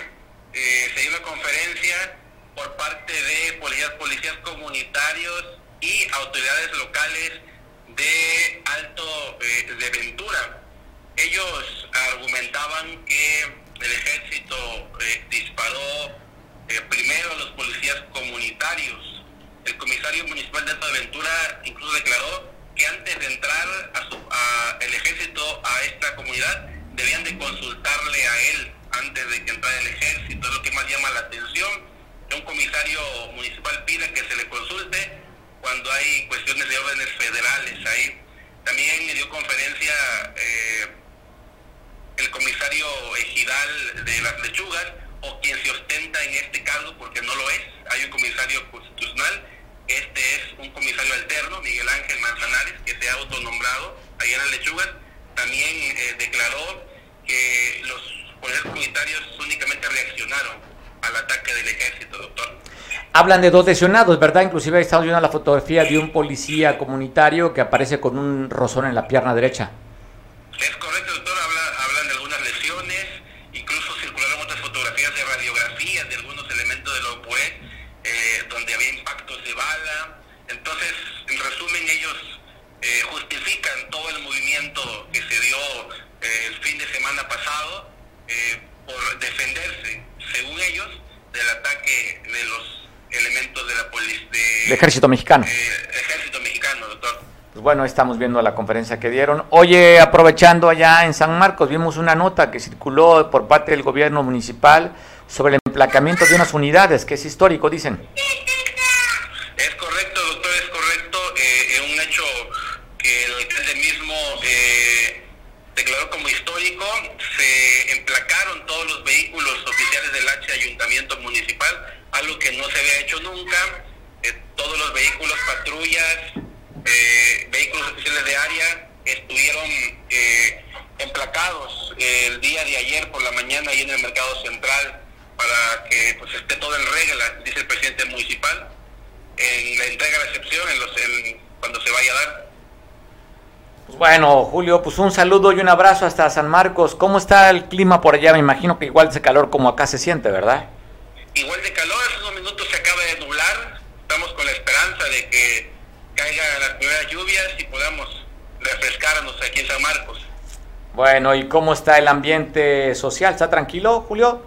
eh, se dio una conferencia por parte de policías, policías comunitarios y autoridades locales de Alto eh, de Ventura. Ellos argumentaban que el ejército eh, disparó eh, primero a los policías comunitarios. El comisario municipal de Alto de Ventura incluso declaró que antes de entrar a su, a el ejército a esta comunidad debían de consultarle a él antes de que entrara el ejército. Es lo que más llama la atención. Un comisario municipal pida que se le consulte cuando hay cuestiones de órdenes federales ahí. También dio conferencia eh, el comisario ejidal de las lechugas, o quien se ostenta en este cargo, porque no lo es. Hay un comisario constitucional, este es un comisario alterno, Miguel Ángel Manzanares, que se ha autonombrado allá en las lechugas. También eh, declaró que los poderes comunitarios únicamente reaccionaron al ataque del ejército, doctor. Hablan de dos lesionados, ¿verdad? Inclusive ahí estamos viendo la fotografía de un policía comunitario que aparece con un rozón en la pierna derecha. Es correcto, doctor. Habla, hablan de algunas lesiones, incluso circularon otras fotografías de radiografías de algunos elementos de la OPUE, eh, donde había impactos de bala. Entonces, en resumen, ellos eh, justifican todo el movimiento que se dio eh, el fin de semana pasado eh, por defenderse, según ellos, del ataque de los elementos de la policía. El ejército mexicano. Ejército mexicano, doctor. Pues bueno, estamos viendo la conferencia que dieron. Oye, aprovechando allá en San Marcos, vimos una nota que circuló por parte del gobierno municipal sobre el emplacamiento de unas unidades, que es histórico, dicen. Es correcto, doctor, es correcto. Eh, es un hecho que el alcalde mismo eh, declaró como histórico. Se emplacaron todos los vehículos oficiales del H Ayuntamiento Municipal, algo que no se había hecho nunca. Eh, todos los vehículos, patrullas, eh, vehículos oficiales de área estuvieron eh, emplacados eh, el día de ayer por la mañana ahí en el mercado central para que pues esté todo en regla, dice el presidente municipal, en la entrega-recepción, en los, en, cuando se vaya a dar. Bueno, Julio, pues un saludo y un abrazo hasta San Marcos. ¿Cómo está el clima por allá? Me imagino que igual ese calor como acá se siente, ¿verdad? Igual de calor, hace unos minutos se acaba de nublar, estamos con la esperanza de que caigan las primeras lluvias y podamos refrescarnos aquí en San Marcos. Bueno, ¿y cómo está el ambiente social? ¿Está tranquilo, Julio?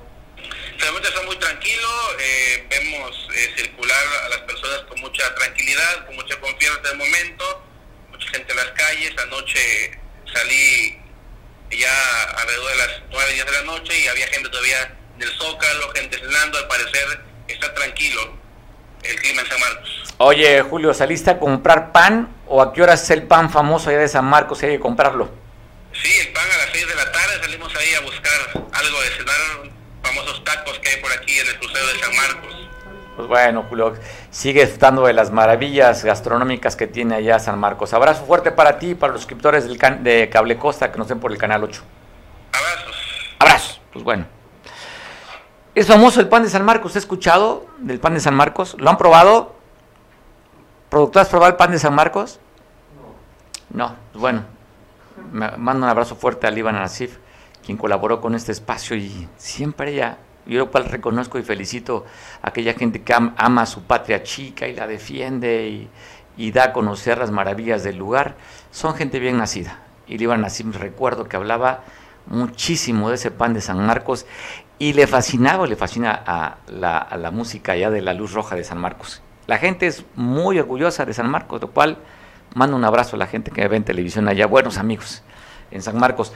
Realmente está muy tranquilo, eh, vemos eh, circular a las personas con mucha tranquilidad, con mucha confianza en el momento, mucha gente en las calles, anoche salí ya alrededor de las 9, 10 de la noche y había gente todavía en el Zócalo, gente cenando, al parecer está tranquilo el clima en San Marcos. Oye, Julio, ¿saliste a comprar pan o a qué hora es el pan famoso allá de San Marcos y hay que comprarlo? Sí, el pan a las 6 de la tarde salimos ahí a buscar algo de cenar, famosos tacos que hay por aquí en el crucero de San Marcos. Pues bueno, Julio, sigue disfrutando de las maravillas gastronómicas que tiene allá San Marcos. Abrazo fuerte para ti y para los suscriptores del can de Cable Costa que nos ven por el canal 8. Abrazos. Abrazo. Pues bueno. Es famoso el pan de San Marcos. ¿Has escuchado del pan de San Marcos? ¿Lo han probado? ¿Productor, has probado el pan de San Marcos? No. No. Pues bueno. Me mando un abrazo fuerte a Líbana Nasif, quien colaboró con este espacio y siempre ella, yo lo cual reconozco y felicito a aquella gente que am- ama a su patria chica y la defiende y, da a conocer las maravillas del lugar. Son gente bien nacida. Y Líbana Nasif recuerdo que hablaba muchísimo de ese pan de San Marcos y le fascinaba, le fascina a la, a la música allá de la luz roja de San Marcos. La gente es muy orgullosa de San Marcos, lo cual Mando un abrazo a la gente que ve en televisión allá, buenos amigos en San Marcos.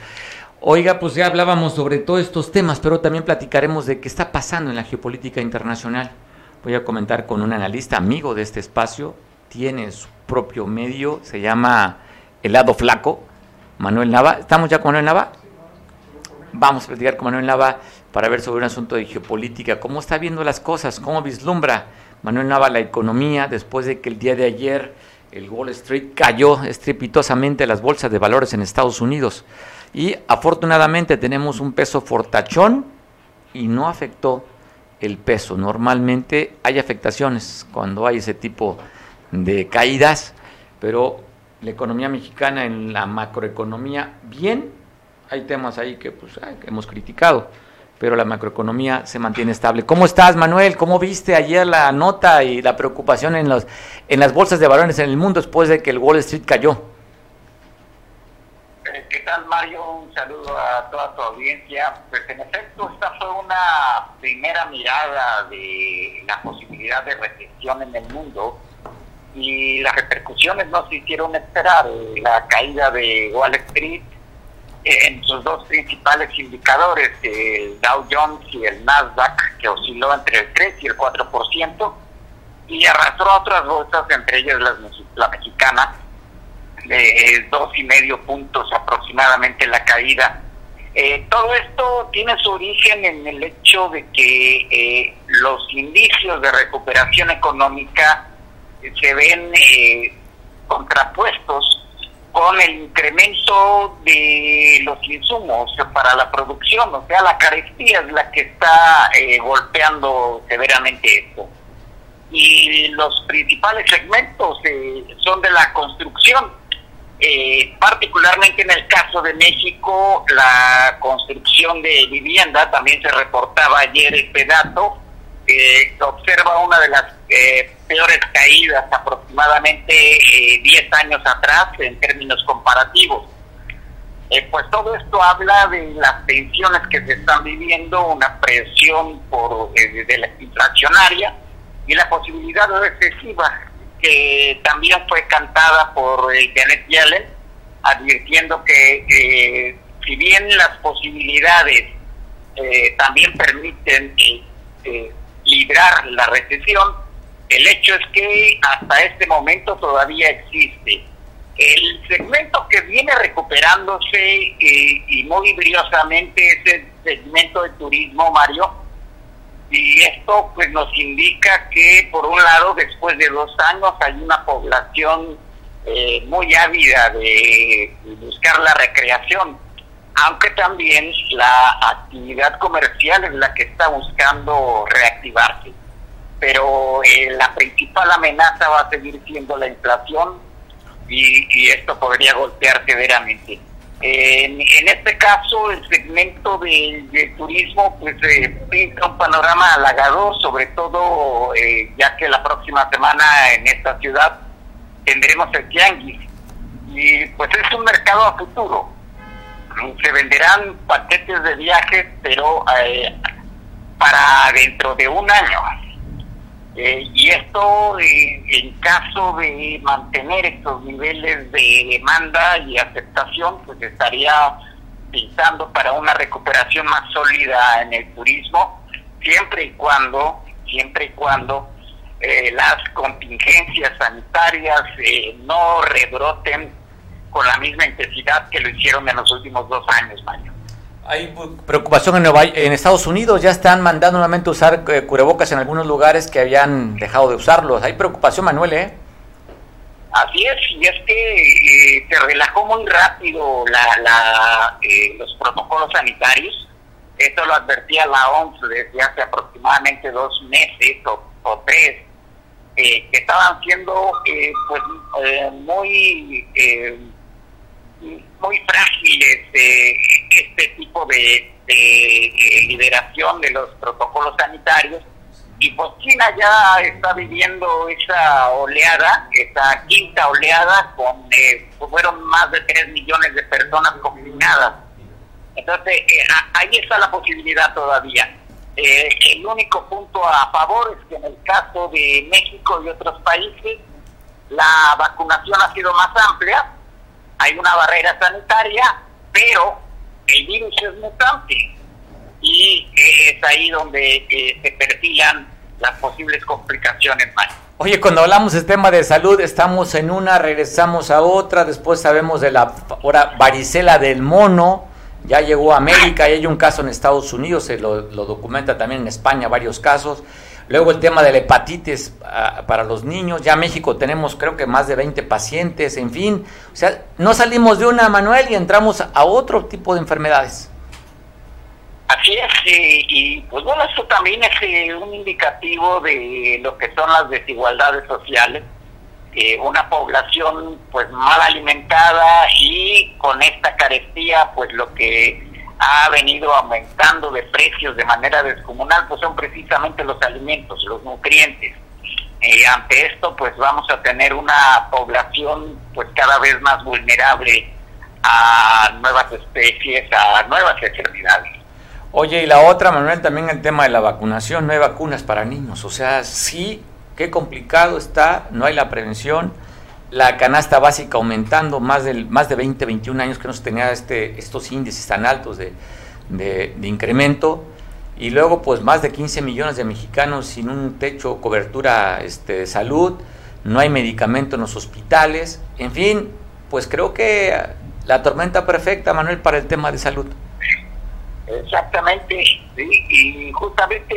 Oiga, pues ya hablábamos sobre todos estos temas, pero también platicaremos de qué está pasando en la geopolítica internacional. Voy a comentar con un analista amigo de este espacio, tiene su propio medio, se llama El lado flaco, Manuel Nava. ¿Estamos ya con Manuel Nava? Vamos a platicar con Manuel Nava para ver sobre un asunto de geopolítica, cómo está viendo las cosas, cómo vislumbra Manuel Nava la economía después de que el día de ayer el Wall Street cayó estrepitosamente las bolsas de valores en Estados Unidos. Y afortunadamente tenemos un peso fortachón y no afectó el peso. Normalmente hay afectaciones cuando hay ese tipo de caídas, pero la economía mexicana en la macroeconomía bien, hay temas ahí que, pues, hemos criticado, pero la macroeconomía se mantiene estable. ¿Cómo estás, Manuel? ¿Cómo viste ayer la nota y la preocupación en, los, en las bolsas de valores en el mundo después de que el Wall Street cayó? ¿Qué tal, Mario? Un saludo a toda tu audiencia. Pues en efecto, esta fue una primera mirada de la posibilidad de recesión en el mundo y las repercusiones no se hicieron esperar. La caída de Wall Street en sus dos principales indicadores, el Dow Jones y el Nasdaq, que osciló entre el 3 y el 4%, y arrastró a otras bolsas, entre ellas la, la mexicana, de dos y medio puntos aproximadamente la caída. Eh, todo esto tiene su origen en el hecho de que eh, los indicios de recuperación económica se ven eh, contrapuestos con el incremento de los insumos para la producción, o sea, la carestía es la que está golpeando severamente esto. Y los principales segmentos son de la construcción, eh, particularmente en el caso de México, la construcción de vivienda, también se reportaba ayer este dato, eh, observa una de las eh, peores caídas aproximadamente 10 eh, años atrás en términos comparativos. pues todo esto habla de las tensiones que se están viviendo, una presión por de la inflacionaria y la posibilidad recesiva que también fue cantada por eh, Janet Yellen, advirtiendo que si bien las posibilidades eh, también permiten eh, librar la recesión, el hecho es que hasta este momento todavía existe. El segmento que viene recuperándose y muy briosamente es el segmento de turismo, Mario, y esto pues nos indica que por un lado después de dos años hay una población eh, muy ávida de buscar la recreación aunque también la actividad comercial es la que está buscando reactivarse. Pero eh, la principal amenaza va a seguir siendo la inflación y, y esto podría golpear severamente en, este caso, el segmento de, turismo pues eh, pinta un panorama halagador, sobre todo eh, ya que la próxima semana en esta ciudad tendremos el Tianguis. Y pues es un mercado a futuro. Se venderán paquetes de viajes, pero eh, para dentro de un año. Eh, y esto, eh, en caso de mantener estos niveles de demanda y aceptación, pues estaría pensando para una recuperación más sólida en el turismo, siempre y cuando, siempre y cuando eh, las contingencias sanitarias no rebroten con la misma intensidad que lo hicieron en los últimos dos años, Mario. Hay preocupación en, Nueva, en Estados Unidos, ya están mandando nuevamente usar eh, cubrebocas en algunos lugares que habían dejado de usarlos. Hay preocupación, Manuel, ¿eh? Así es, y es que eh, se relajó muy rápido la, eh, los protocolos sanitarios. Esto lo advertía la OMS desde hace aproximadamente dos meses o, tres, que estaban siendo pues muy muy frágiles eh, este tipo de, liberación de los protocolos sanitarios y pues China ya está viviendo esa oleada, esa quinta oleada, con eh, pues, fueron más de 3 millones de personas confinadas. Entonces, eh, ahí está la posibilidad todavía. Eh, el único punto a favor es que en el caso de México y otros países, la vacunación ha sido más amplia, hay una barrera sanitaria, pero el virus es mutante y es ahí donde eh, se perfilan las posibles complicaciones. Oye, cuando hablamos del tema de salud, estamos en una, regresamos a otra, después sabemos de la varicela del mono, ya llegó a América hay un caso en Estados Unidos, se lo, lo documenta también en España varios casos. Luego el tema de la hepatitis ah, para los niños, ya en México tenemos creo que más de 20 pacientes, en fin, o sea, no salimos de una, Manuel, y entramos a otro tipo de enfermedades. Así es, y, pues bueno, esto también es eh, un indicativo de lo que son las desigualdades sociales, eh, una población pues mal alimentada y con esta carestía pues lo que ha venido aumentando de precios de manera descomunal, pues son precisamente los alimentos, los nutrientes. Eh, ante esto, pues vamos a tener una población pues cada vez más vulnerable a nuevas especies, a nuevas enfermedades. Oye, y la otra, Manuel, también el tema de la vacunación, no hay vacunas para niños, o sea, sí, qué complicado está, no hay la prevención la canasta básica aumentando, más, del, más de 20, 21 años que no se tenía este, estos índices tan altos de, de, incremento, y luego pues más de 15 millones de mexicanos sin un techo, cobertura este, de salud, no hay medicamento en los hospitales, en fin, pues creo que la tormenta perfecta, Manuel, para el tema de salud. Exactamente, y justamente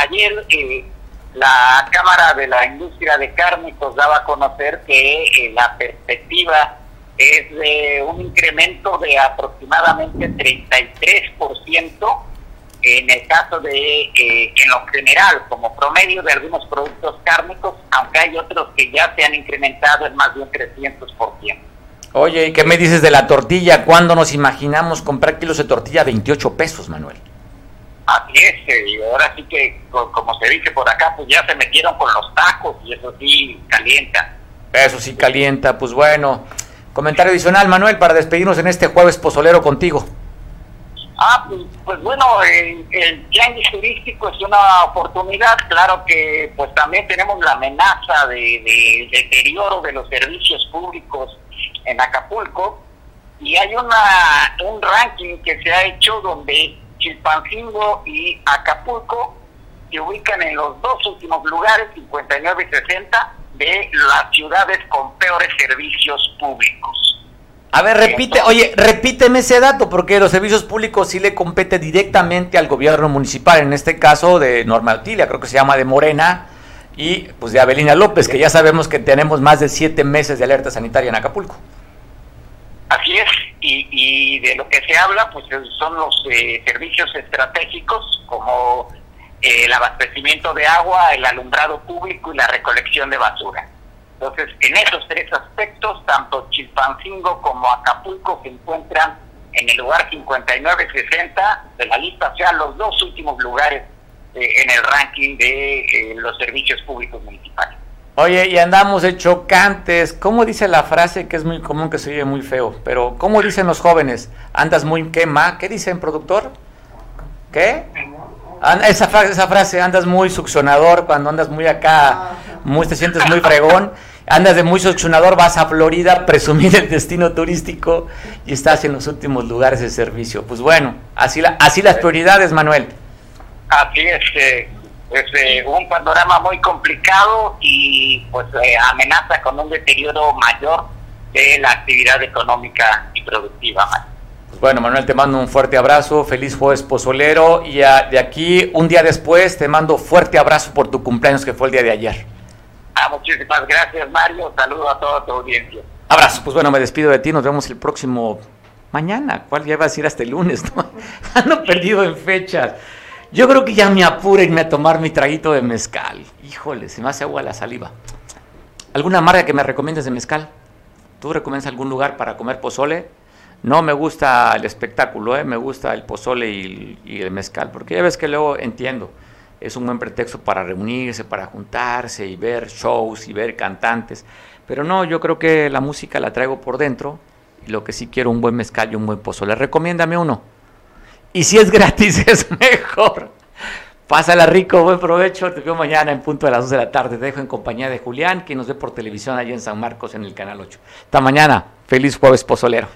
ayer... Eh, la Cámara de la Industria de Cárnicos daba a conocer que eh, la perspectiva es de un incremento de aproximadamente 33% en el caso de, eh, en lo general, como promedio de algunos productos cárnicos, aunque hay otros que ya se han incrementado en más de un 300%. Oye, ¿y qué me dices de la tortilla? ¿Cuándo nos imaginamos comprar kilos de tortilla a 28 pesos, Manuel? Así es, y ahora sí que, como se dice por acá, pues ya se metieron con los tacos y eso sí calienta. Eso sí calienta, pues bueno. Comentario adicional, Manuel, para despedirnos en este jueves pozolero contigo. Ah, pues, pues bueno, el, el turístico es una oportunidad, claro que pues también tenemos la amenaza de, de deterioro de los servicios públicos en Acapulco y hay una un ranking que se ha hecho donde Chilpancingo y Acapulco se ubican en los dos últimos lugares, 59 y 60, de las ciudades con peores servicios públicos. A ver, repite, oye, repíteme ese dato, porque los servicios públicos sí le compete directamente al gobierno municipal, en este caso de Norma Altilia, creo que se llama de Morena, y pues de Avelina López, que ya sabemos que tenemos más de siete meses de alerta sanitaria en Acapulco. Así es, y, de lo que se habla pues son los eh, servicios estratégicos como eh, el abastecimiento de agua, el alumbrado público y la recolección de basura. Entonces, en esos tres aspectos, tanto Chilpancingo como Acapulco se encuentran en el lugar 59-60 de la lista, o sea, los dos últimos lugares eh, en el ranking de los servicios públicos municipales. Oye, y andamos de chocantes. ¿Cómo dice la frase que es muy común que se oye muy feo? Pero, ¿cómo dicen los jóvenes? ¿Andas muy quema? ¿Qué dicen, productor? ¿Qué? Esa frase, esa frase, andas muy succionador, cuando andas muy acá, muy te sientes muy fregón, andas de muy succionador, vas a Florida, presumir el destino turístico y estás en los últimos lugares de servicio. Pues bueno, así, la, así las prioridades, Manuel. Así es, eh, es eh, un panorama muy complicado y pues eh, amenaza con un deterioro mayor de la actividad económica y productiva. Pues bueno, Manuel, te mando un fuerte abrazo, feliz jueves pozolero y de aquí un día después te mando fuerte abrazo por tu cumpleaños que fue el día de ayer. Ah, muchísimas gracias Mario, saludo a toda tu audiencia. Abrazo, pues bueno, me despido de ti, nos vemos el próximo mañana, ¿cuál ya va a decir hasta el lunes? ¿no? Ando perdido en fechas. Yo creo que ya me apuro irme a tomar mi traguito de mezcal. Híjole, se me hace agua la saliva. ¿Alguna marca que me recomiendes de mezcal? ¿Tú recomiendas algún lugar para comer pozole? No me gusta el espectáculo, ¿eh? me gusta el pozole y, y, el mezcal, porque ya ves que luego entiendo, es un buen pretexto para reunirse, para juntarse y ver shows y ver cantantes, pero no, yo creo que la música la traigo por dentro y lo que sí quiero un buen mezcal y un buen pozole. Recomiéndame uno. Y si es gratis es mejor. Pásala rico, buen provecho. Te veo mañana en punto de las 2 de la tarde. Te dejo en compañía de Julián, que nos ve por televisión allí en San Marcos en el canal 8. Hasta mañana. Feliz jueves pozolero.